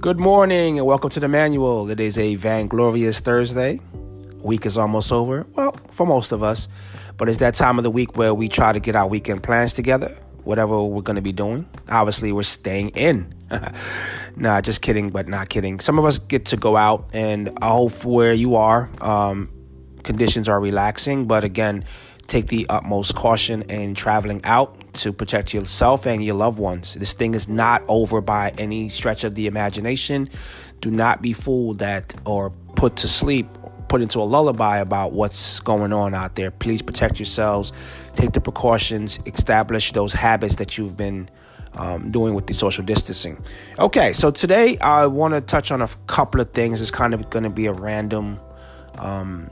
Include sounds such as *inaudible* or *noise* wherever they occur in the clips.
Good morning and welcome to the manual. It is a vainglorious Thursday. Week is almost over. Well, for most of us, but it's that time of the week where we try to get our weekend plans together, whatever we're going to be doing. Obviously, we're staying in. *laughs* nah, just kidding, but not kidding. Some of us get to go out, and I hope where you are, um, conditions are relaxing. But again, take the utmost caution in traveling out to protect yourself and your loved ones. This thing is not over by any stretch of the imagination. Do not be fooled that or put to sleep, put into a lullaby about what's going on out there. Please protect yourselves, take the precautions, establish those habits that you've been um, doing with the social distancing. Okay, so today I want to touch on a couple of things. It's kind of going to be a random um,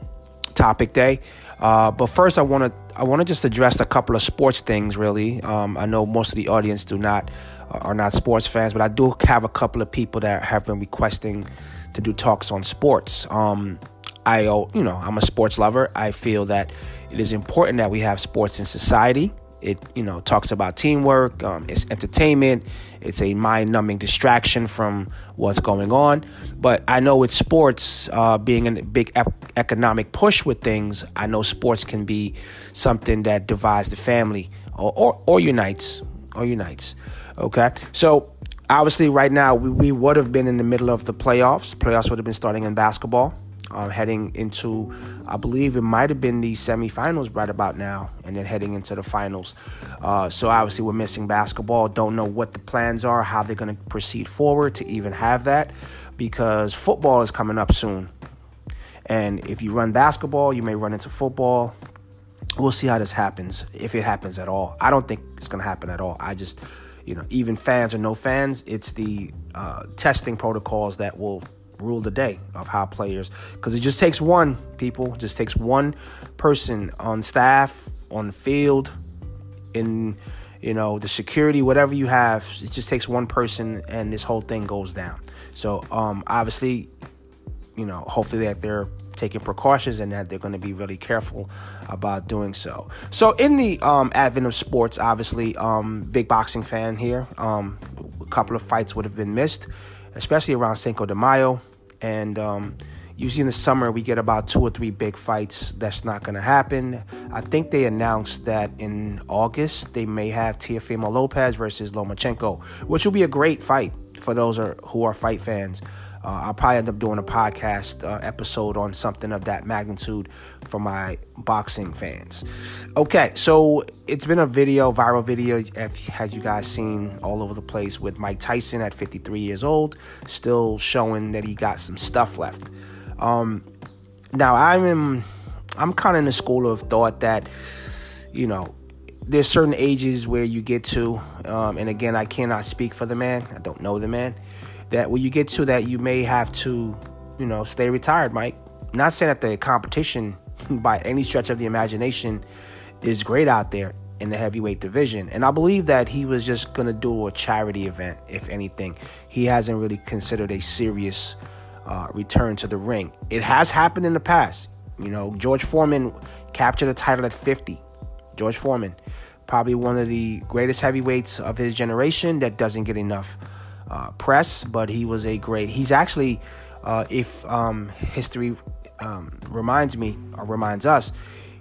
topic day. Uh, but first, I want to I want to just address a couple of sports things. Really, um, I know most of the audience do not uh, are not sports fans, but I do have a couple of people that have been requesting to do talks on sports. Um, I you know I'm a sports lover. I feel that it is important that we have sports in society. It you know talks about teamwork. Um, it's entertainment. It's a mind-numbing distraction from what's going on. But I know with sports uh, being a big ep- economic push with things, I know sports can be something that divides the family or or, or unites or unites. Okay, so obviously right now we, we would have been in the middle of the playoffs. Playoffs would have been starting in basketball uh, heading into, I believe it might have been the semifinals right about now, and then heading into the finals. Uh, so obviously we're missing basketball. Don't know what the plans are, how they're going to proceed forward to even have that, because football is coming up soon. And if you run basketball, you may run into football. We'll see how this happens, if it happens at all. I don't think it's going to happen at all. I just, you know, even fans or no fans, it's the uh, testing protocols that will rule the day of how players because it just takes one people. Just takes one person on staff on the field in you know the security whatever you have it just takes one person and this whole thing goes down. So um obviously you know hopefully that they're taking precautions and that they're going to be really careful about doing so. So in the um advent of sports obviously um big boxing fan here um a couple of fights would have been missed especially around Cinco de Mayo. And um, usually in the summer, we get about two or three big fights. That's not going to happen. I think they announced that in August, they may have Teofimo Lopez versus Lomachenko, which will be a great fight for those who are fight fans. Uh, I'll probably end up doing a podcast uh, episode on something of that magnitude for my boxing fans. Okay, so it's been a video, viral video, as you guys seen all over the place with Mike Tyson at 53 years old, still showing that he got some stuff left. Um, now I'm in, I'm kind of in the school of thought that, you know, there's certain ages where you get to, um, and again, I cannot speak for the man. I don't know the man that when you get to that, you may have to, you know, stay retired, Mike. Not saying that the competition *laughs* by any stretch of the imagination is great out there in the heavyweight division. And I believe that he was just going to do a charity event, if anything. He hasn't really considered a serious uh, return to the ring. It has happened in the past. You know, George Foreman captured a title at 50. George Foreman, probably one of the greatest heavyweights of his generation that doesn't get enough uh, press, but he was a great. He's actually, uh, if um, history um, reminds me or reminds us,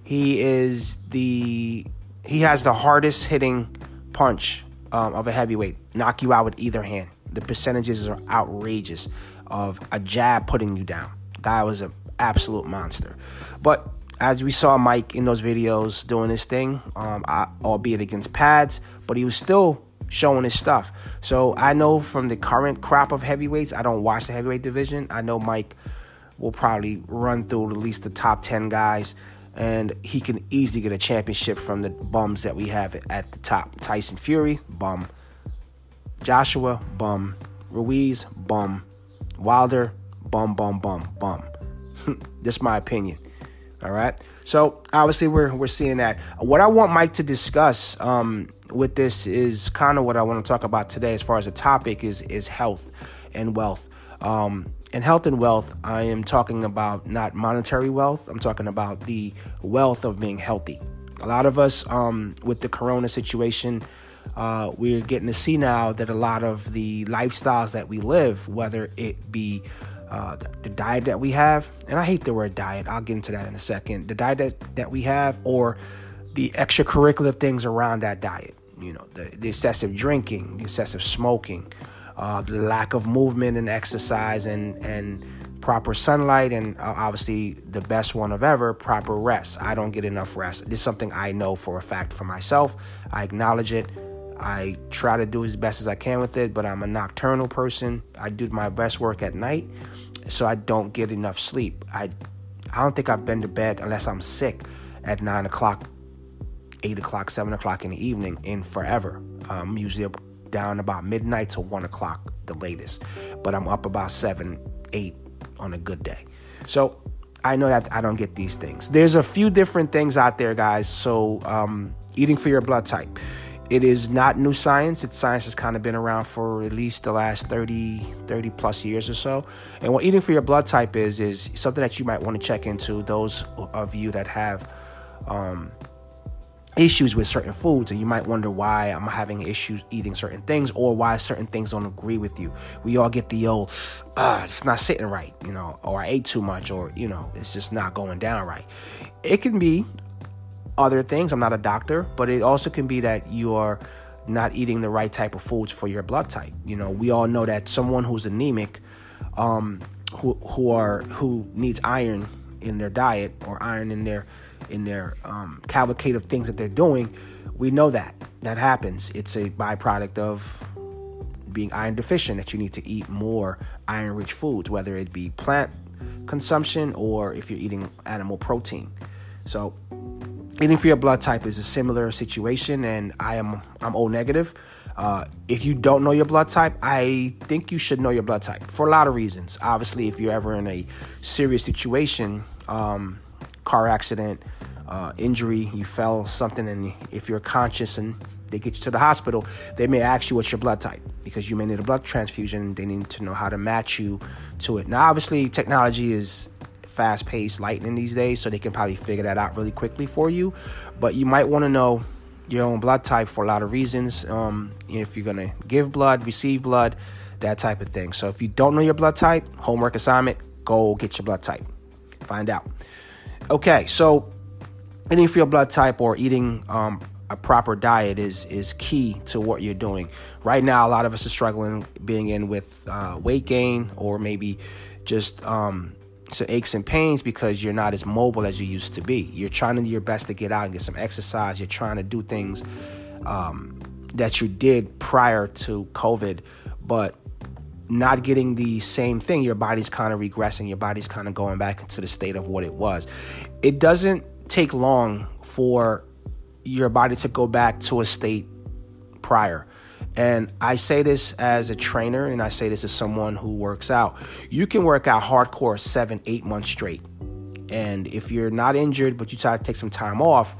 he is the he has the hardest hitting punch um, of a heavyweight. Knock you out with either hand. The percentages are outrageous of a jab putting you down. Guy was an absolute monster. But as we saw Mike in those videos doing his thing, um, I, albeit against pads, but he was still showing his stuff. So I know from the current crop of heavyweights, I don't watch the heavyweight division. I know Mike will probably run through at least the top 10 guys and he can easily get a championship from the bums that we have at the top. Tyson Fury, bum. Joshua, bum. Ruiz, bum. Wilder, bum, bum, bum, bum. *laughs* This my opinion. All right. So obviously we're we're seeing that. What I want Mike to discuss um, with this is kind of what I want to talk about today, as far as the topic is is health and wealth. Um, and health and wealth, I am talking about not monetary wealth. I'm talking about the wealth of being healthy. A lot of us, um, with the corona situation, uh, we're getting to see now that a lot of the lifestyles that we live, whether it be uh, the, the, diet that we have, and I hate the word diet, I'll get into that in a second, the diet that, that we have, or the extracurricular things around that diet. You know, the, the excessive drinking, the excessive smoking, uh, the lack of movement and exercise, and, and proper sunlight, and uh, obviously the best one of ever, proper rest. I don't get enough rest. This is something I know for a fact for myself. I acknowledge it. I try to do as best as I can with it, but I'm a nocturnal person. I do my best work at night, so I don't get enough sleep. I I don't think I've been to bed unless I'm sick at nine o'clock, eight o'clock, seven o'clock in the evening in forever. I'm usually down about midnight to one o'clock, the latest, but I'm up about seven, eight on a good day. So I know that I don't get these things. There's a few different things out there, guys. So um, eating for your blood type it is not new science. It's science has kind of been around for at least the last 30, 30 plus years or so. And what eating for your blood type is, is something that you might want to check into. Those of you that have um, issues with certain foods, and you might wonder why I'm having issues eating certain things or why certain things don't agree with you. We all get the old, ah, it's not sitting right, you know, or I ate too much, or, you know, it's just not going down right. It can be other things. I'm not a doctor, but it also can be that you are not eating the right type of foods for your blood type. You know, we all know that someone who's anemic, um, who who are who needs iron in their diet or iron in their in their um, cavalcade of things that they're doing, we know that that happens. It's a byproduct of being iron deficient that you need to eat more iron-rich foods, whether it be plant consumption or if you're eating animal protein. So eating for your blood type is a similar situation, and I am I'm O negative. Uh, if you don't know your blood type, I think you should know your blood type for a lot of reasons. Obviously, if you're ever in a serious situation, um, car accident, uh, injury, you fell something, and if you're conscious and they get you to the hospital, they may ask you what's your blood type because you may need a blood transfusion. They need to know how to match you to it. Now, obviously, technology is fast paced lightning these days, so they can probably figure that out really quickly for you. But you might want to know your own blood type for a lot of reasons. Um, if you're gonna give blood, receive blood, that type of thing. So if you don't know your blood type, homework assignment, go get your blood type. Find out. Okay, so eating for your blood type or eating um, a proper diet is is key to what you're doing. Right now, a lot of us are struggling being in with uh, weight gain or maybe just um, some aches and pains because you're not as mobile as you used to be. You're trying to do your best to get out and get some exercise. You're trying to do things um, that you did prior to COVID, but not getting the same thing. Your body's kind of regressing. Your body's kind of going back into the state of what it was. It doesn't take long for your body to go back to a state prior. And I say this as a trainer, and I say this as someone who works out. You can work out hardcore seven, eight months straight. And if you're not injured, but you try to take some time off,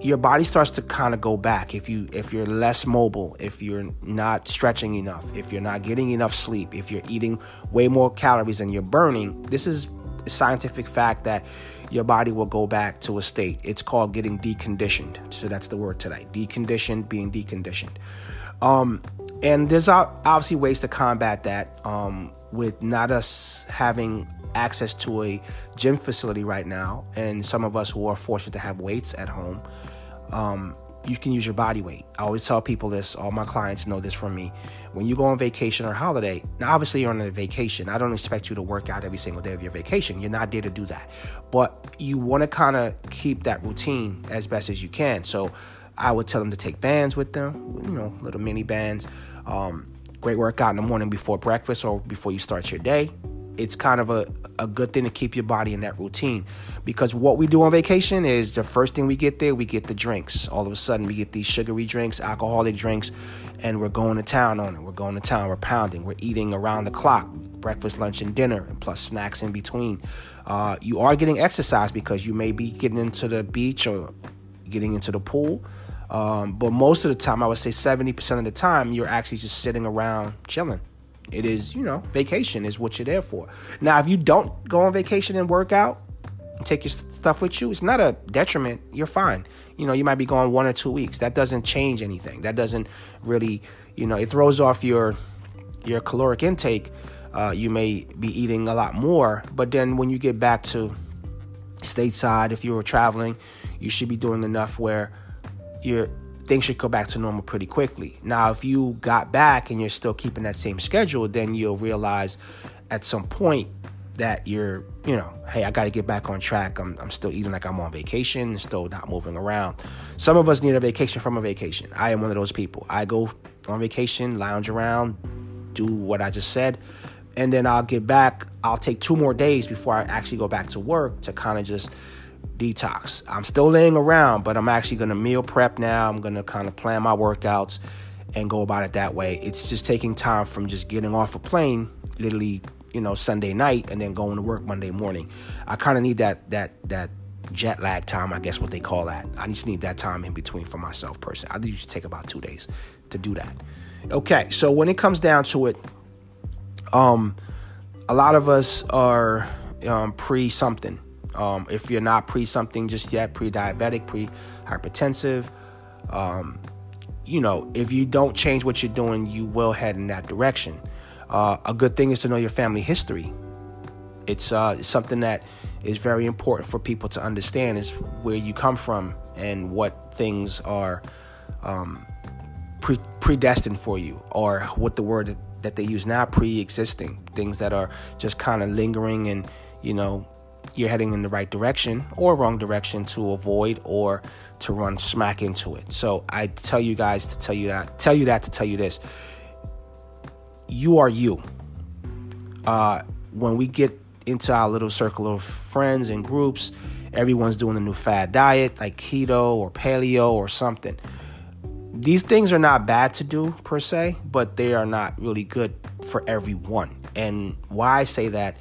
your body starts to kind of go back if you if you're less mobile if you're not stretching enough if you're not getting enough sleep if you're eating way more calories than you're burning. This is a scientific fact that your body will go back to a state. It's called getting deconditioned. So that's the word today deconditioned being deconditioned. Um, and there's obviously ways to combat that um, with not us having access to a gym facility right now, and some of us who are fortunate to have weights at home. Um, you can use your body weight. I always tell people this, all my clients know this from me. When you go on vacation or holiday, now obviously you're on a vacation. I don't expect you to work out every single day of your vacation. You're not there to do that. But you want to kind of keep that routine as best as you can. So I would tell them to take bands with them, you know, little mini bands. Um, great workout in the morning before breakfast or before you start your day. It's kind of a, a good thing to keep your body in that routine because what we do on vacation is the first thing we get there, we get the drinks. All of a sudden, we get these sugary drinks, alcoholic drinks, and we're going to town on it. We're going to town, we're pounding, we're eating around the clock breakfast, lunch, and dinner, and plus snacks in between. Uh, you are getting exercise because you may be getting into the beach or getting into the pool um, but most of the time, I would say 70% of the time, you're actually just sitting around chilling. It is, you know, vacation is what you're there for. Now, if you don't go on vacation and work out, take your stuff with you, it's not a detriment. You're fine. You know, you might be gone one or two weeks. That doesn't change anything. That doesn't really, you know, it throws off your your caloric intake. Uh, you may be eating a lot more, but then when you get back to stateside, if you were traveling, you should be doing enough where your things should go back to normal pretty quickly. Now, if you got back and you're still keeping that same schedule, then you'll realize at some point that you're, you know, hey, I got to get back on track. I'm, I'm still eating like I'm on vacation, still not moving around. Some of us need a vacation from a vacation. I am one of those people. I go on vacation, lounge around, do what I just said, and then I'll get back. I'll take two more days before I actually go back to work to kind of just detox. I'm still laying around, but I'm actually going to meal prep now. I'm going to kind of plan my workouts and go about it that way. It's just taking time from just getting off a plane, literally, you know, Sunday night and then going to work Monday morning. I kind of need that that that jet lag time, I guess what they call that. I just need that time in between for myself personally. I usually take about 2 days to do that. Okay, so when it comes down to it, um a lot of us are um, pre something um, if you're not pre something just yet, pre diabetic, pre hypertensive, um, you know, if you don't change what you're doing, you will head in that direction. Uh, a good thing is to know your family history. It's uh, something that is very important for people to understand is where you come from and what things are um, pre- predestined for you, or what the word that they use now, pre-existing things that are just kind of lingering and you know you're heading in the right direction or wrong direction to avoid or to run smack into it. So I tell you guys to tell you that, tell you that to tell you this. You are you. Uh, when we get into our little circle of friends and groups, everyone's doing a new fad diet like keto or paleo or something. These things are not bad to do per se, but they are not really good for everyone. And why I say that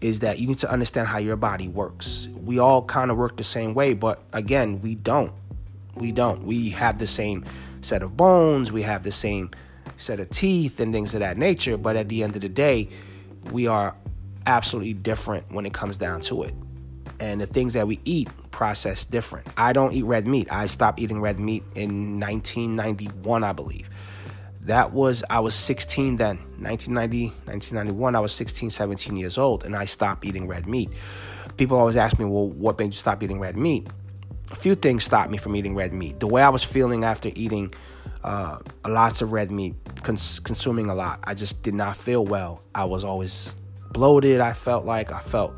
is that you need to understand how your body works. We all kind of work the same way, but again, we don't. We don't. We have the same set of bones, we have the same set of teeth and things of that nature, but at the end of the day, we are absolutely different when it comes down to it. And the things that we eat process different. I don't eat red meat. I stopped eating red meat in 1991, I believe that was i was 16 then 1990 1991 i was 16 17 years old and i stopped eating red meat. People always ask me well what made you stop eating red meat? A few things stopped me from eating red meat. The way i was feeling after eating uh, lots of red meat cons- consuming a lot i just did not feel well. I was always bloated i felt like. I felt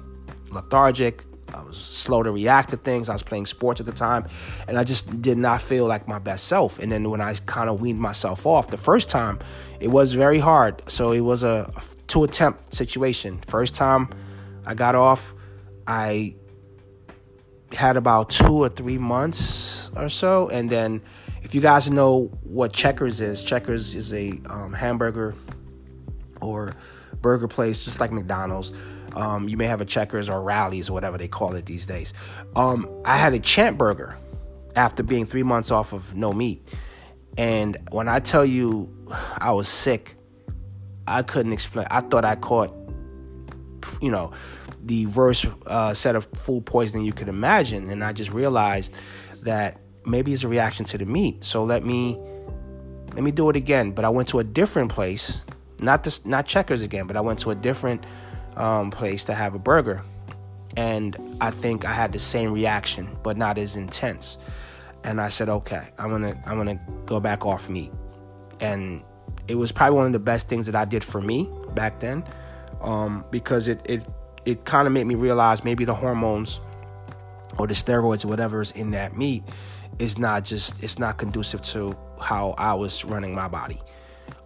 lethargic I was slow to react to things. I was playing sports at the time, and I just did not feel like my best self. And then when I kind of weaned myself off the first time, it was very hard. So it was a two attempt situation. First time I got off, I had about two or three months or so, and then if you guys know what Checkers is, Checkers is a um, hamburger or burger place, just like McDonald's. Um, you may have a Checkers or Rally's or whatever they call it these days. Um, I had a Champ Burger after being three months off of no meat. And when I tell you I was sick, I couldn't explain. I thought I caught, you know, the worst uh, set of food poisoning you could imagine. And I just realized that maybe it's a reaction to the meat. So let me let me do it again. But I went to a different place, not this, not Checkers again, but I went to a different um, place to have a burger. And I think I had the same reaction, but not as intense. And I said, okay, I'm gonna I'm gonna go back off meat. And it was probably one of the best things that I did for me back then, um, because it it it kind of made me realize maybe the hormones or the steroids or whatever is in that meat is not just it's not conducive to how I was running my body.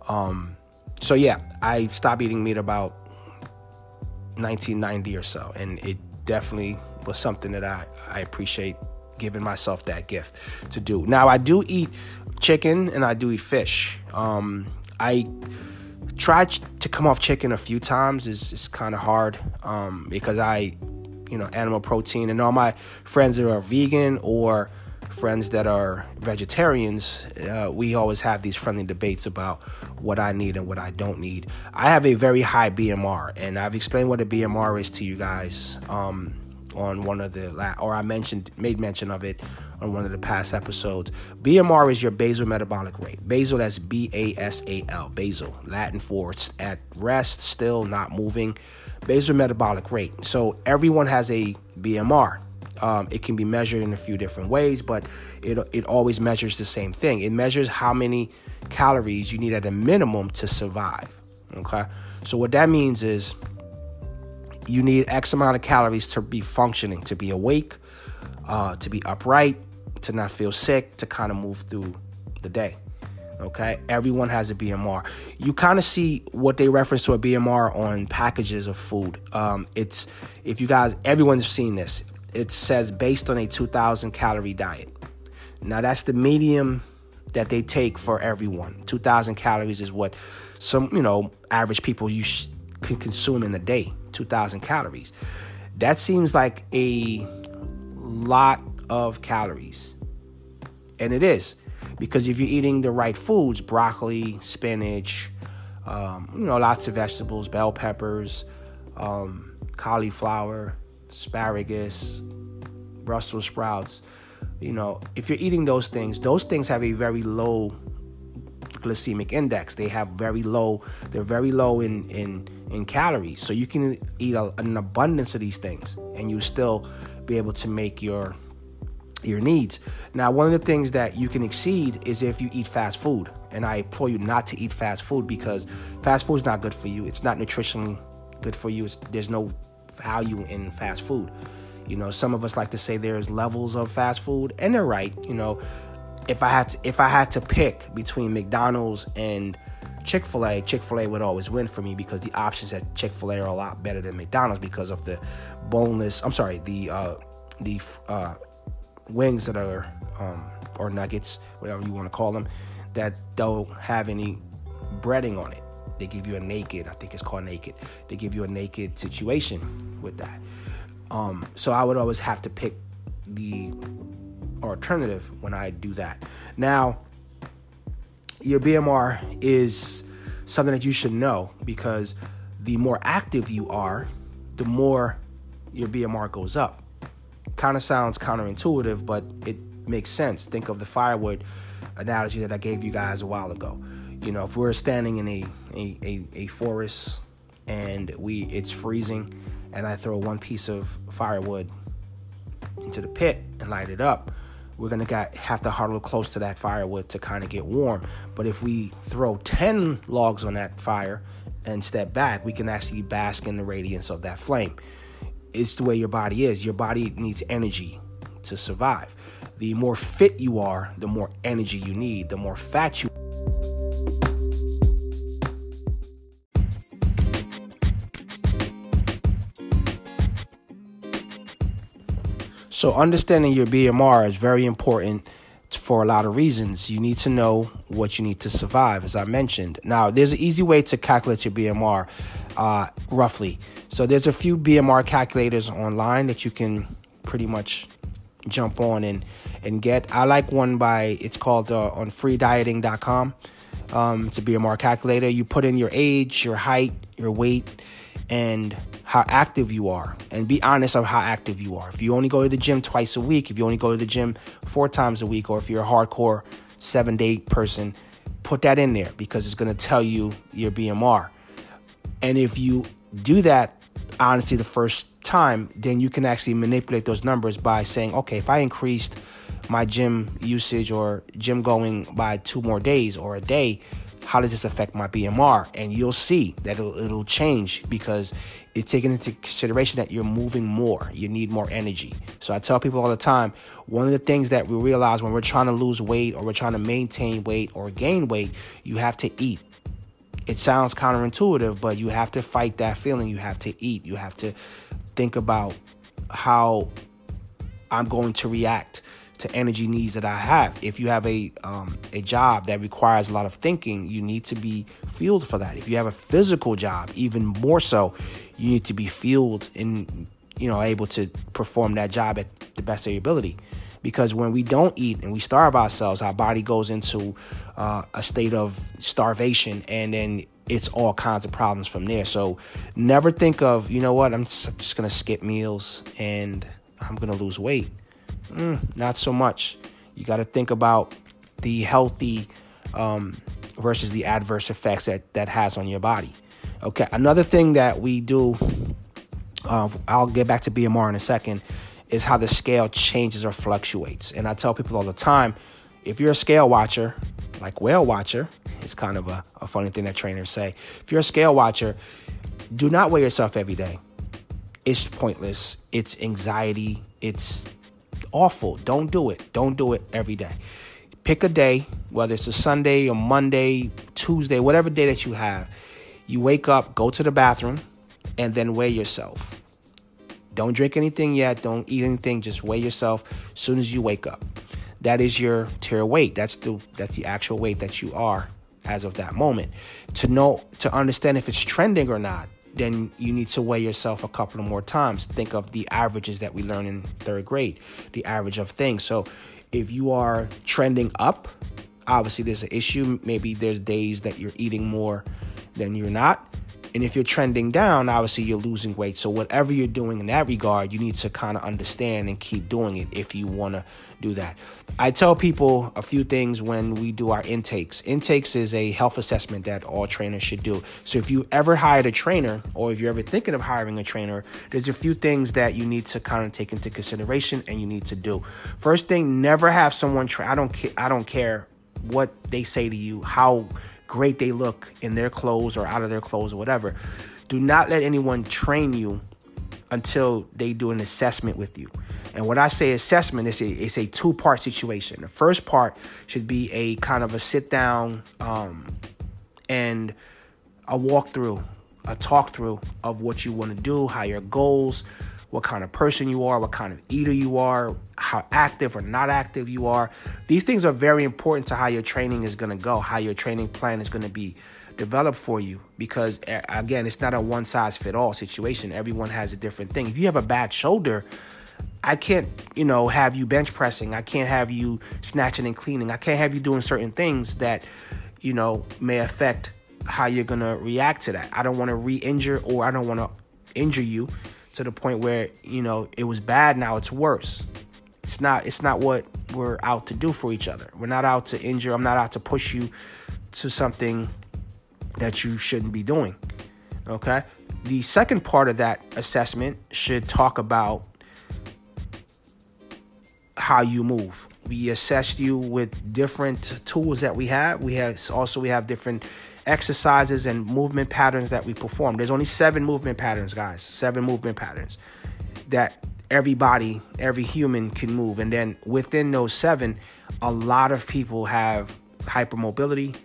Um, so yeah, I stopped eating meat about 1990 or so, and it definitely was something that I, I appreciate giving myself that gift to do. Now I do eat chicken and I do eat fish. Um, I tried to come off chicken a few times. It's, it's kind of hard um, because I, you know, animal protein and all my friends that are vegan or friends that are vegetarians, uh, we always have these friendly debates about what I need and what I don't need. I have a very high BMR, and I've explained what a BMR is to you guys. Um, on one of the la- or I mentioned made mention of it on one of the past episodes. BMR is your basal metabolic rate. Basal that's B A S A L. Basal, Latin for at rest, still not moving. Basal metabolic rate. So everyone has a BMR. Um, it can be measured in a few different ways, but it it always measures the same thing. It measures how many calories you need at a minimum to survive. Okay, so what that means is you need X amount of calories to be functioning, to be awake, uh, to be upright, to not feel sick, to kind of move through the day. Okay, everyone has a BMR. You kind of see what they reference to a BMR on packages of food. Um, it's if you guys, everyone's seen this. It says based on a 2,000 calorie diet. Now that's the medium that they take for everyone. 2,000 calories is what some you know average people you sh- can consume in a day. 2,000 calories. That seems like a lot of calories. And it is. Because if you're eating the right foods, broccoli, spinach, um, you know, lots of vegetables, bell peppers, um, cauliflower, asparagus, Brussels sprouts, you know, if you're eating those things, those things have a very low glycemic index. They have very low, they're very low in in in calories. So you can eat a, an abundance of these things and you still be able to make your your needs. Now, one of the things that you can exceed is if you eat fast food. And I implore you not to eat fast food because fast food is not good for you. It's not nutritionally good for you. It's, there's no value in fast food. You know, some of us like to say there's levels of fast food, and they're right. You know, if I had to, if I had to pick between McDonald's and Chick fil A, Chick fil A would always win for me because the options at Chick fil A are a lot better than McDonald's because of the boneless, I'm sorry, the, uh, the, uh, wings that are, um, or nuggets, whatever you want to call them, that don't have any breading on it. They give you a naked, I think it's called naked. They give you a naked situation with that. Um, so I would always have to pick the alternative when I do that. Now, your BMR is something that you should know because the more active you are, the more your BMR goes up. Kind of sounds counterintuitive, but it makes sense. Think of the firewood analogy that I gave you guys a while ago. You know, if we're standing in a a, a, a forest and we it's freezing and I throw one piece of firewood into the pit and light it up, we're gonna got, have to huddle close to that firewood to kind of get warm. But if we throw 10 logs on that fire and step back, we can actually bask in the radiance of that flame. It's the way your body is. Your body needs energy to survive. The more fit you are, the more energy you need. The more fat you So, understanding your BMR is very important for a lot of reasons. You need to know what you need to survive, as I mentioned. Now, there's an easy way to calculate your BMR uh, roughly. So, there's a few BMR calculators online that you can pretty much jump on and, and get. I like one by, it's called uh, on freedieting.com. Um, it's a BMR calculator. You put in your age, your height, your weight, and how active you are and be honest of how active you are. If you only go to the gym twice a week, if you only go to the gym four times a week, or if you're a hardcore seven day person, put that in there because it's going to tell you your BMR. And if you do that, honestly, the first time, then you can actually manipulate those numbers by saying, okay, if I increased my gym usage or gym going by two more days or a day, how does this affect my BMR? And you'll see that it'll, it'll change because it's taken into consideration that you're moving more, you need more energy. So I tell people all the time one of the things that we realize when we're trying to lose weight or we're trying to maintain weight or gain weight, you have to eat. It sounds counterintuitive, but you have to fight that feeling. You have to eat. You have to think about how I'm going to react to energy needs that I have. If you have a um, a job that requires a lot of thinking, you need to be fueled for that. If you have a physical job, even more so, you need to be fueled and you know able to perform that job at the best of your ability. Because when we don't eat and we starve ourselves, our body goes into uh, a state of starvation, and then it's all kinds of problems from there. So never think of, you know what, I'm just, to skip meals and I'm to lose weight. Mm, not so much. You got to think about the healthy um, versus the adverse effects that that has on your body. Okay, another thing that we do, uh, I'll get back to BMR in a second, is how the scale changes or fluctuates. And I tell people all the time, if you're a scale watcher, like whale watcher, it's kind of a, a funny thing that trainers say. If you're a scale watcher, do not weigh yourself every day. It's pointless. It's anxiety. It's awful. Don't do it. Don't do it every day. Pick a day, whether it's a Sunday or Monday, Tuesday, whatever day that you have. You wake up, go to the bathroom, and then weigh yourself. Don't drink anything yet. Don't eat anything. Just weigh yourself as soon as you wake up. That is your tier weight. That's the that's the actual weight that you are as of that moment. To know to understand if it's trending or not, then you need to weigh yourself a couple of more times. Think of the averages that we learn in third grade, the average of things. So if you are trending up, obviously there's an issue. Maybe there's days that you're eating more than you're not. And if you're trending down, obviously you're losing weight. So whatever you're doing in that regard, you need to kind of understand and keep doing it if you want to do that. I tell people a few things when we do our intakes. Intakes is a health assessment that all trainers should do. So if you ever hired a trainer or if you're ever thinking of hiring a trainer, there's a few things that you need to kind of take into consideration and you need to do. First thing, never have someone try I don't care I don't care what they say to you, how great they look in their clothes or out of their clothes or whatever. Do not let anyone train you until they do an assessment with you. And when I say assessment, it's a, it's a two part situation. The first part should be a kind of a sit down um, and a walkthrough, a talk through of what you want to do, how your goals, what kind of person you are, what kind of eater you are, how active or not active you are. These things are very important to how your training is going to go, how your training plan is going to be developed for you because again, it's not a one size fit all situation. Everyone has a different thing. If you have a bad shoulder, I can't, you know, have you bench pressing. I can't have you snatching and cleaning. I can't have you doing certain things that, you know, may affect how you're going to react to that. I don't want to re-injure or I don't want to injure you to the point where you know it was bad now it's worse. It's not it's not what we're out to do for each other. We're not out to injure i'm not out to push you to something that you shouldn't be doing okay? The second part of that assessment should talk about how you move. We assess you with different tools that we have we have also we have different exercises and movement patterns that we perform. There's only seven movement patterns, guys. Seven movement patterns that everybody, every human can move. And then within those seven, a lot of people have hypermobility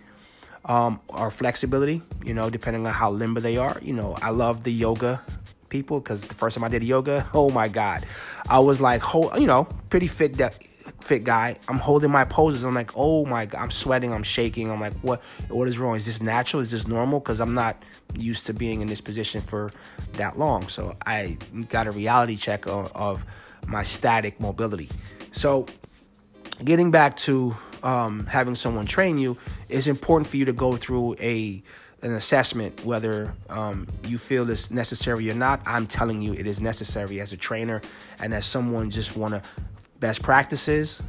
um, or flexibility, you know, depending on how limber they are. You know, I love the yoga people because the first time I did yoga, *laughs* oh my God, I was like, whole, you know, pretty fit that fit guy. I'm holding my poses. I'm like, oh my god, I'm sweating. I'm shaking. I'm like, what? What is wrong? Is this natural? Is this normal? Because I'm not used to being in this position for that long. So I got a reality check of, of my static mobility. So getting back to um, having someone train you, it's important for you to go through a an assessment whether um, you feel it's necessary or not. I'm telling you, it is necessary as a trainer and as someone just want to best practices,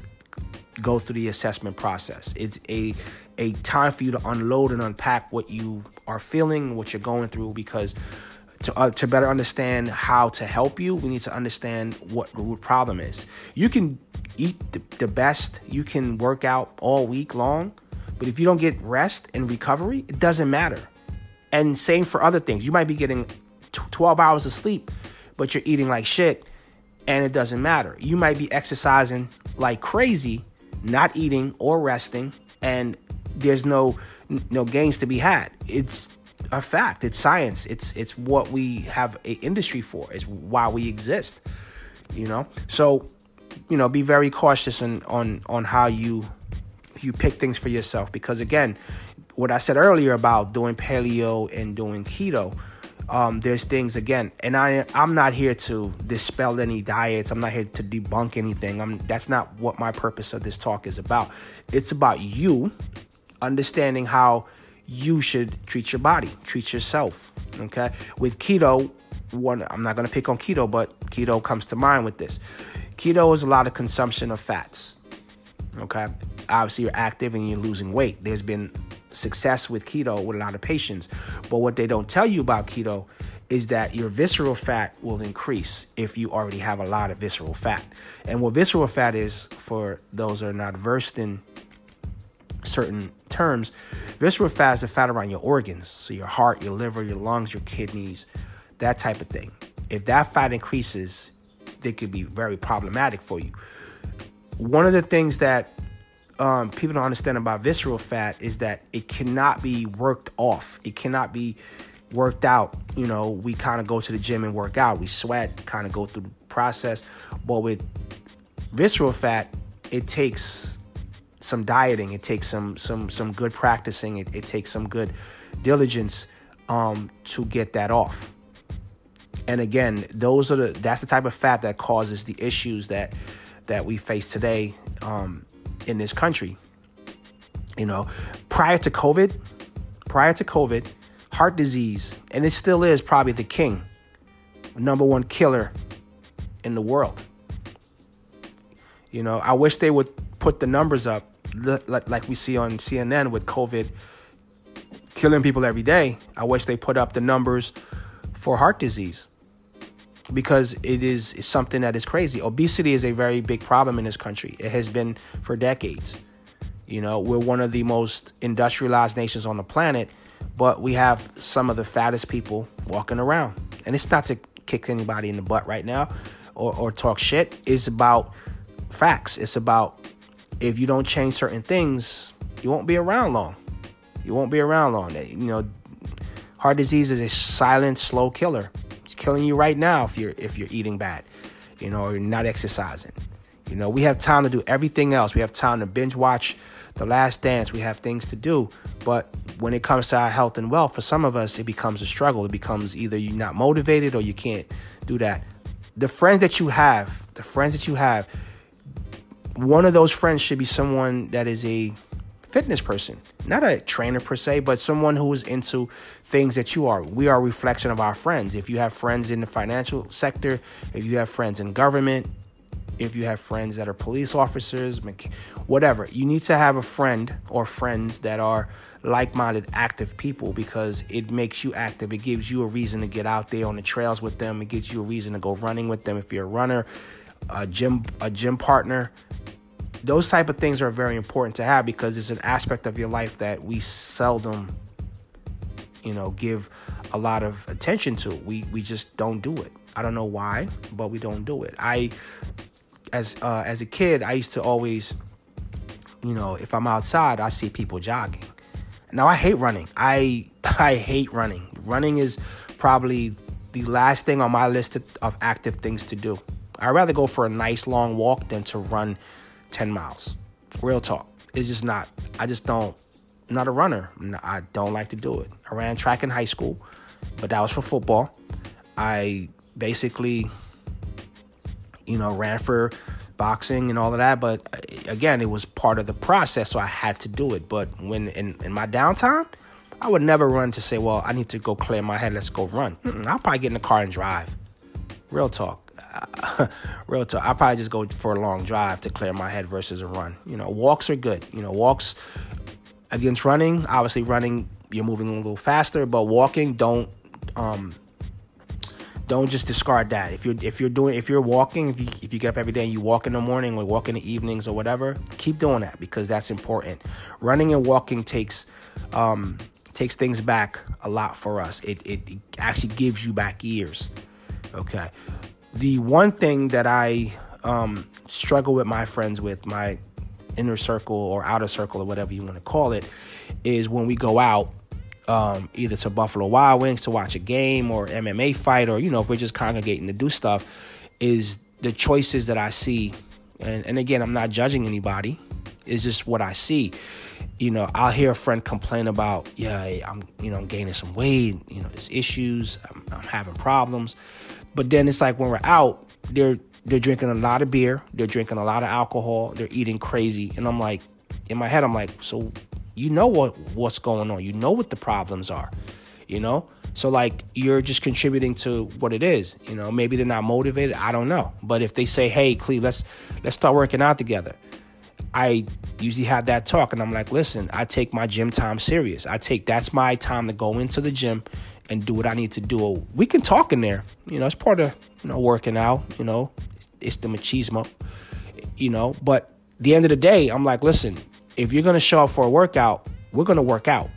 go through the assessment process. It's a a time for you to unload and unpack what you are feeling, what you're going through, because to uh, to better understand how to help you, we need to understand what the root problem is. You can eat the, the best, you can work out all week long, but if you don't get rest and recovery, it doesn't matter. And same for other things. You might be getting 12 hours of sleep, but you're eating like shit and it doesn't matter. You might be exercising like crazy, not eating or resting, and there's no no gains to be had. It's a fact. It's science. It's it's what we have an industry for. It's why we exist. You know. So, you know, be very cautious on on on how you you pick things for yourself because again, what I said earlier about doing paleo and doing keto um, there's things again, and I I'm not here to dispel any diets. I'm not here to debunk anything. I'm that's not what my purpose of this talk is about. It's about you understanding how you should treat your body, treat yourself. Okay. With keto, one I'm not gonna pick on keto, but keto comes to mind with this. Keto is a lot of consumption of fats. Okay. Obviously, you're active and you're losing weight. There's been success with keto with a lot of patients. But what they don't tell you about keto is that your visceral fat will increase if you already have a lot of visceral fat. And what visceral fat is, for those who are not versed in certain terms, visceral fat is the fat around your organs. So your heart, your liver, your lungs, your kidneys, that type of thing. If that fat increases, it could be very problematic for you. One of the things that um, people don't understand about visceral fat is that it cannot be worked off. It cannot be worked out. You know, we kind of go to the gym and work out. We sweat, kind of go through the process. But with visceral fat, it takes some dieting. It takes some some some good practicing. It, it takes some good diligence um, to get that off. And again, those are the that's the type of fat that causes the issues that that we face today um, in this country. You know, prior to COVID, prior to COVID, heart disease, and it still is probably the king, number one killer in the world. You know, I wish they would put the numbers up like we see on CNN with COVID killing people every day. I wish they put up the numbers for heart disease because it is something that is crazy. Obesity is a very big problem in this country. It has been for decades. You know, we're one of the most industrialized nations on the planet, but we have some of the fattest people walking around. And it's not to kick anybody in the butt right now or, or talk shit. It's about facts. It's about if you don't change certain things, you won't be around long. You won't be around long. You know, heart disease is a silent, slow killer. It's killing you right now if you're if you're eating bad, you know, or you're not exercising. You know, we have time to do everything else. We have time to binge watch The Last Dance. We have things to do, but when it comes to our health and wealth, for some of us, it becomes a struggle. It becomes either you're not motivated or you can't do that. The friends that you have, the friends that you have, one of those friends should be someone that is a fitness person, not a trainer per se, but someone who is into things that you are. We are a reflection of our friends. If you have friends in the financial sector, if you have friends in government, if you have friends that are police officers, whatever, you need to have a friend or friends that are like minded, active people because it makes you active. It gives you a reason to get out there on the trails with them. It gives you a reason to go running with them if you're a runner, a gym, a gym partner. Those type of things are very important to have because it's an aspect of your life that we seldom, you know, give a lot of attention to. We we just don't do it. I don't know why, but we don't do it. I as uh, as a kid, I used to always, you know, if I'm outside, I see people jogging. Now I hate running. I *laughs* I hate running. Running is probably the last thing on my list of active things to do. I'd rather go for a nice long walk than to run 10 miles. Real talk. It's just not. I just don't. I'm not a runner. I don't like to do it. I ran track in high school, but that was for football. I basically you know, ran for boxing and all of that. But uh, again, it was part of the process, so I had to do it. But when in, in my downtime, I would never run to say, well, I need to go clear my head, let's go run. Mm-mm, I'll probably get in the car and drive. Real talk. *laughs* real talk. I'll probably just go for a long drive to clear my head versus a run. You know, walks are good. You know, walks against running, obviously running, you're moving a little faster, but walking, don't um, don't just discard that. If you're if you're doing if you're walking, if you if you get up every day and you walk in the morning or walk in the evenings or whatever, keep doing that because that's important. Running and walking takes um, takes things back a lot for us. It, it, it actually gives you back years. Okay. The one thing that I um, struggle with my friends with my inner circle or outer circle or whatever you want to call it is when we go out um, either to Buffalo Wild Wings to watch a game or MMA fight, or you know, if we're just congregating to do stuff, is the choices that I see. And, and again, I'm not judging anybody. It's just what I see. You know, I'll hear a friend complain about, yeah, I'm, you know, I'm gaining some weight. You know, there's issues. I'm, I'm having problems. But then it's like when we're out, they're they're drinking a lot of beer. They're drinking a lot of alcohol. They're eating crazy, and I'm like, in my head, I'm like, so You know what what's going on. You know what the problems are. You know? So like you're just contributing to what it is. You know, maybe they're not motivated. I don't know. But if they say, "Hey, Cleve, let's let's start working out together," I usually have that talk, and I'm like, "Listen, I take my gym time serious. I take that's my time to go into the gym and do what I need to do. We can talk in there. You know, it's part of you know working out. You know, it's, it's the machismo. You know, but the end of the day, I'm like, listen, if you're gonna show up for a workout, we're gonna work out.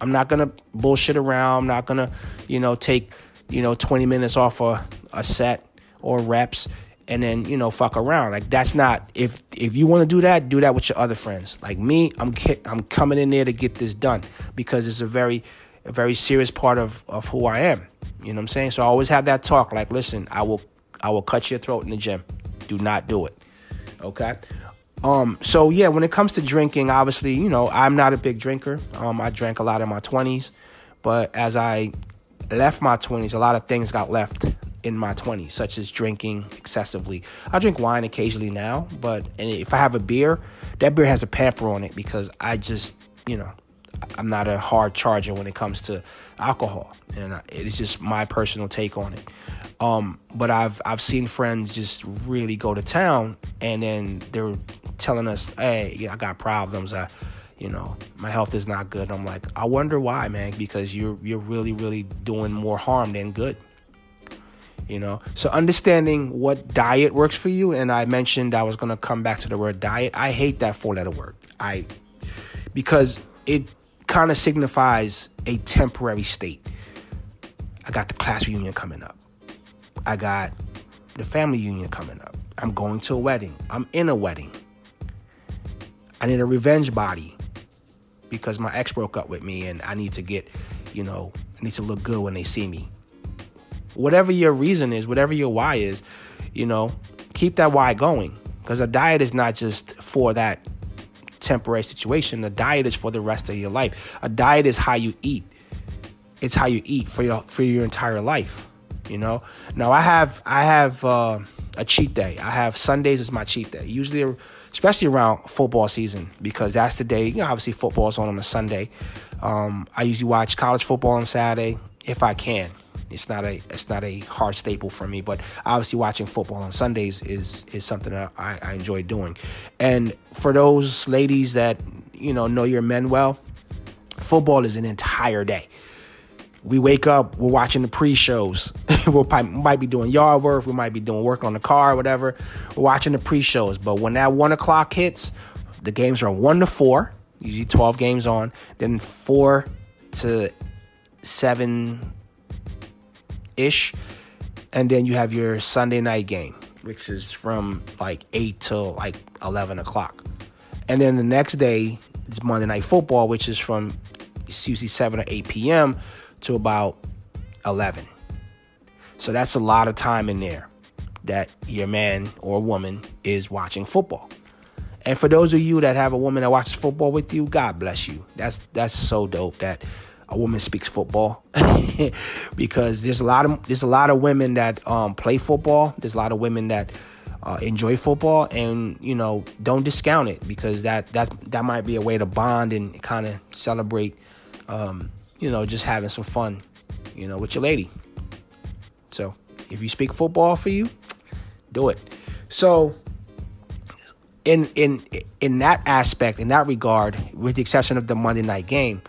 I'm not gonna bullshit around. I'm not gonna, you know, take, you know, 20 minutes off a, a set or reps and then you know fuck around. Like that's not if if you want to do that, do that with your other friends. Like me, I'm I'm coming in there to get this done because it's a very a very serious part of of who I am. You know what I'm saying? So I always have that talk. Like, listen, I will I will cut your throat in the gym. Do not do it. Okay. Um, so yeah, when it comes to drinking, obviously, you know, I'm not a big drinker. Um, I drank a lot in my 20s, but as I left my 20s, a lot of things got left in my 20s, such as drinking excessively. I drink wine occasionally now, but and if I have a beer, that beer has a pamper on it because I just, you know, I'm not a hard charger when it comes to alcohol, and it's just my personal take on it. Um, but I've I've seen friends just really go to town, and then they're telling us, "Hey, I got problems. I, you know, my health is not good." I'm like, I wonder why, man, because you're you're really really doing more harm than good. You know, so understanding what diet works for you, and I mentioned I was gonna come back to the word diet. I hate that four letter word. I because it kind of signifies a temporary state. I got the class reunion coming up. I got the family union coming up. I'm going to a wedding. I'm in a wedding. I need a revenge body because my ex broke up with me and I need to get, you know, I need to look good when they see me. Whatever your reason is, whatever your why is, you know, keep that why going because a diet is not just for that temporary situation. A diet is for the rest of your life. A diet is how you eat. It's how you eat for your for your entire life. You know. Now I have I have uh, a cheat day. I have Sundays as my cheat day. Usually, especially around football season because that's the day. You know, obviously football's on on a Sunday. Um, I usually watch college football on Saturday if I can. It's not a it's not a hard staple for me, but obviously watching football on Sundays is is something that I, I enjoy doing. And for those ladies that you know know your men well, football is an entire day. We wake up, we're watching the pre-shows. *laughs* we might be doing yard work, we might be doing work on the car, whatever. We're watching the pre-shows, but when that one o'clock hits, the games are one to four, usually twelve games on, then four to seven ish, and then you have your Sunday night game, which is from like eight till like eleven o'clock, and then the next day it's Monday night football, which is from usually seven or eight p.m to about 11. So that's a lot of time in there that your man or woman is watching football. And for those of you that have a woman that watches football with you, God bless you. That's that's so dope that a woman speaks football *laughs* because there's a lot of there's a lot of women that um, play football. There's a lot of women that uh, enjoy football, and you know don't discount it because that that that might be a way to bond and kind of celebrate um, you know, just having some fun, you know, with your lady. So if you speak football for you, do it. So in in in that aspect, in that regard, with the exception of the Monday night game,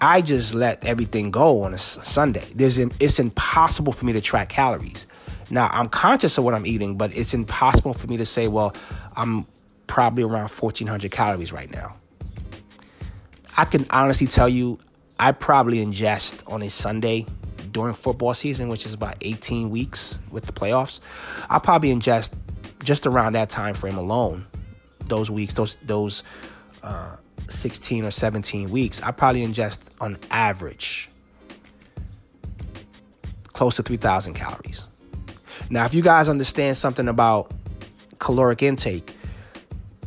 I just let everything go on a Sunday. There's it's impossible for me to track calories. Now I'm conscious of what I'm eating, but it's impossible for me to say, well, I'm probably around 1,400 calories right now. I can honestly tell you, I probably ingest on a Sunday during football season, which is about 18 weeks with the playoffs. I probably ingest just around that time frame alone. Those weeks, those those uh, 16 or 17 weeks, I probably ingest on average close to 3,000 calories. Now, if you guys understand something about caloric intake,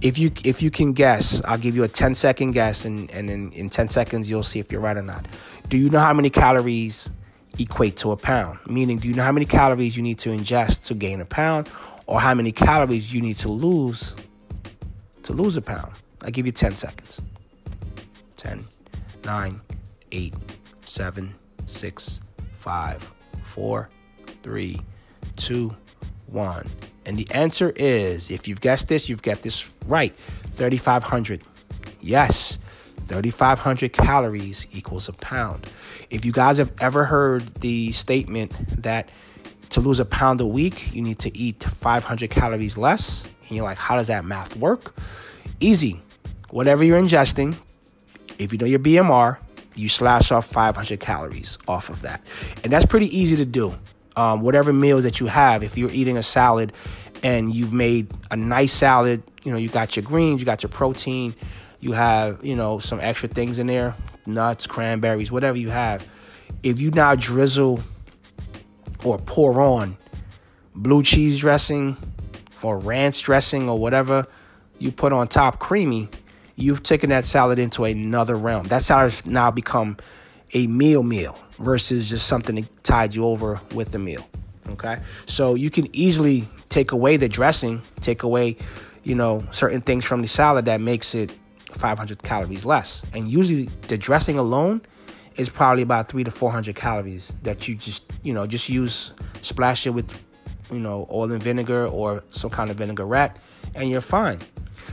if you if you can guess, I'll give you a 10 second guess, and, and in, in 10 seconds you'll see if you're right or not. Do you know how many calories equate to a pound? Meaning, do you know how many calories you need to ingest to gain a pound, or how many calories you need to lose to lose a pound? I give you 10 seconds. 10, 9, 8, 7, 6, 5, 4, 3, 2, 1. And the answer is if you've guessed this, you've got this right 3,500. Yes, 3,500 calories equals a pound. If you guys have ever heard the statement that to lose a pound a week, you need to eat 500 calories less, and you're like, how does that math work? Easy. Whatever you're ingesting, if you know your BMR, you slash off 500 calories off of that. And that's pretty easy to do. Um, whatever meals that you have, if you're eating a salad and you've made a nice salad, you know, you got your greens, you got your protein, you have, you know, some extra things in there, nuts, cranberries, whatever you have. If you now drizzle or pour on blue cheese dressing or ranch dressing or whatever you put on top creamy, you've taken that salad into another realm. That salad has now become a meal meal versus just something that tied you over with the meal. Okay. So you can easily take away the dressing, take away, you know, certain things from the salad that makes it 500 calories less. And usually the dressing alone is probably about three to 400 calories that you just, you know, just use, splash it with, you know, oil and vinegar or some kind of vinaigrette and you're fine.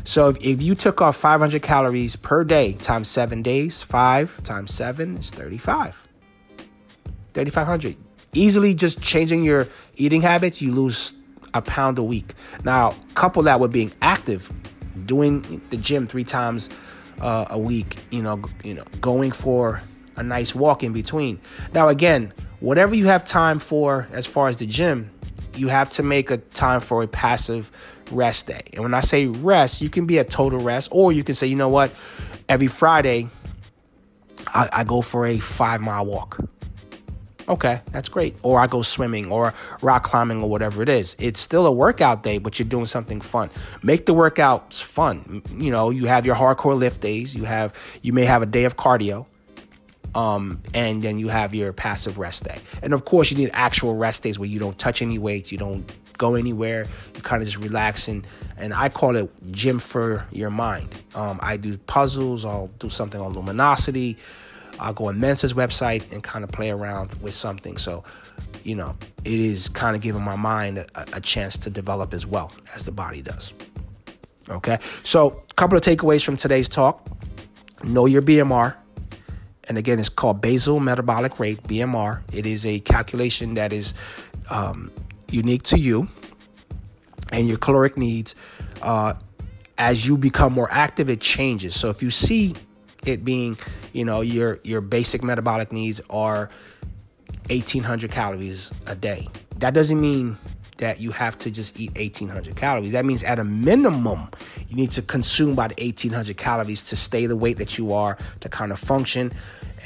So if, if you took off 500 calories per day times seven days, five times seven is 35. 3,500. Easily just changing your eating habits, you lose a pound a week. Now, couple that with being active, doing the gym three times uh, a week, you know, you know, going for a nice walk in between. Now, again, whatever you have time for as far as the gym, you have to make a time for a passive rest day. And when I say rest, you can be a total rest, or you can say, you know what, every Friday, I, I go for a five mile walk. Okay, that's great. Or I go swimming or rock climbing or whatever it is. It's still a workout day, but you're doing something fun. Make the workouts fun. You know, you have your hardcore lift days. You have you may have a day of cardio. Um, and then you have your passive rest day. And of course, you need actual rest days where you don't touch any weights, you don't go anywhere. You kind of just relax and and I call it gym for your mind. Um, I do puzzles. I'll do something on Lumosity. I'll go on Mensa's website and kind of play around with something. So, you know, it is kind of giving my mind a, a chance to develop as well as the body does. Okay, so a couple of takeaways from today's talk. Know your BMR. And again, it's called basal metabolic rate, BMR. It is a calculation that is um, unique to you and your caloric needs. Uh, as you become more active, it changes. So if you see it being, you know, your your basic metabolic needs are 1800 calories a day. That doesn't mean that you have to just eat 1800 calories. That means at a minimum, you need to consume about 1800 calories to stay the weight that you are to kind of function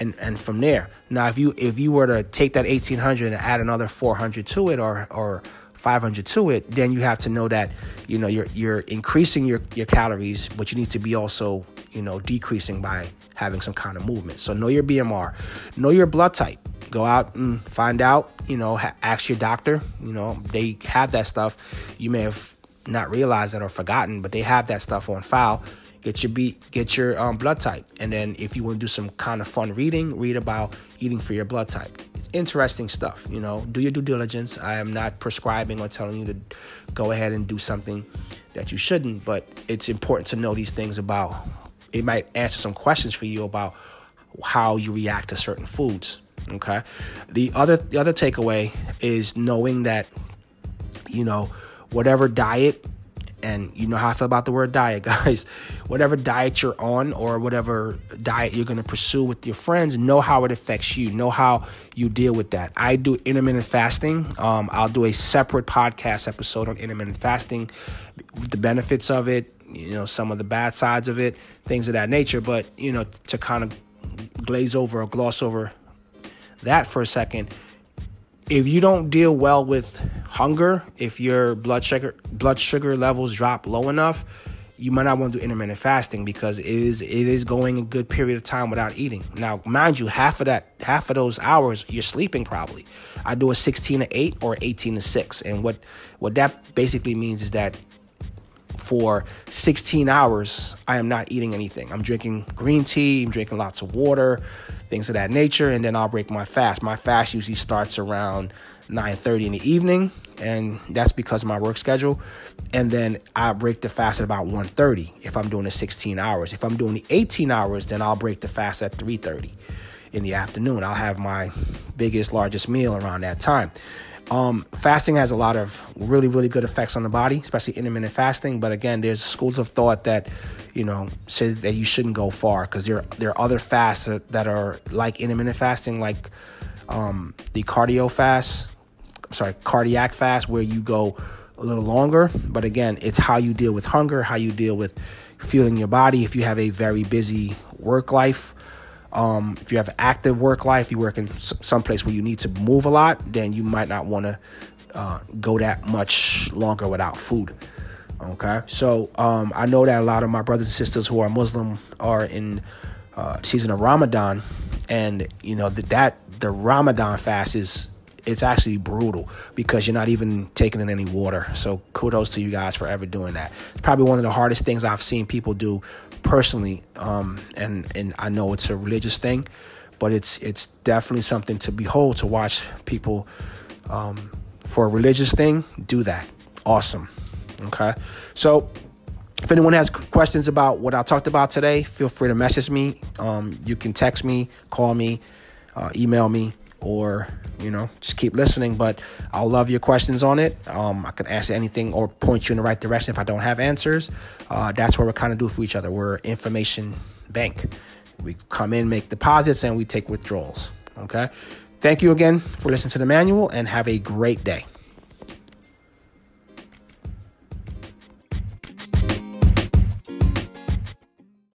and and from there. Now, if you if you were to take that 1800 and add another 400 to it or or 500 to it, then you have to know that you know you're you're increasing your your calories, but you need to be also you know decreasing by having some kind of movement. So know your BMR, know your blood type. Go out and find out. You know, ha- ask your doctor. You know, they have that stuff. You may have not realized it or forgotten, but they have that stuff on file get your beat, get your um, blood type, and then if you want to do some kind of fun reading, read about eating for your blood type. It's interesting stuff, you know. Do your due diligence. I am not prescribing or telling you to go ahead and do something that you shouldn't, but it's important to know these things about. It might answer some questions for you about how you react to certain foods. Okay. The other the other takeaway is knowing that you know whatever diet and you know how I feel about the word diet, *laughs* guys. Whatever diet you're on or whatever diet you're going to pursue with your friends, know how it affects you. Know how you deal with that. I do intermittent fasting. Um, I'll do a separate podcast episode on intermittent fasting, the benefits of it, you know, some of the bad sides of it, things of that nature. But, you know, to kind of glaze over or gloss over that for a second, if you don't deal well with hunger, if your blood sugar blood sugar levels drop low enough, you might not want to do intermittent fasting because it is it is going a good period of time without eating. Now, mind you, half of that half of those hours you're sleeping probably. I do a 16 to 8 or 18 to 6. And what what that basically means is that for 16 hours, I am not eating anything. I'm drinking green tea, I'm drinking lots of water, things of that nature, and then I'll break my fast. My fast usually starts around 9:30 in the evening, and that's because of my work schedule. And then I break the fast at about 1:30 if I'm doing the 16 hours. If I'm doing the 18 hours, then I'll break the fast at 3:30 in the afternoon. I'll have my biggest, largest meal around that time. Um, fasting has a lot of really, really good effects on the body, especially intermittent fasting. But again, there's schools of thought that, you know, say that you shouldn't go far because there there are other fasts that are like intermittent fasting, like um, the cardio fast, sorry, cardiac fast, where you go a little longer. But again, it's how you deal with hunger, how you deal with feeling your body. If you have a very busy work life, um, if you have an active work life, you work in some place where you need to move a lot, then you might not want to uh, go that much longer without food. Okay, so um, I know that a lot of my brothers and sisters who are Muslim are in uh, season of Ramadan, and you know that that the Ramadan fast is it's actually brutal because you're not even taking in any water. So kudos to you guys for ever doing that. It's probably one of the hardest things I've seen people do personally, um, and and I know it's a religious thing, but it's it's definitely something to behold to watch people um, for a religious thing do that. Awesome. Okay, so if anyone has questions about what I talked about today, feel free to message me. Um, you can text me, call me, uh, email me or you know just keep listening. But i'll love your questions on it. Um, i can answer anything or point you in the right direction if i don't have answers. Uh, that's what we're kind of do for each other. We're information bank. We come in make deposits and we take withdrawals okay? Thank you again for listening to the manual and have a great day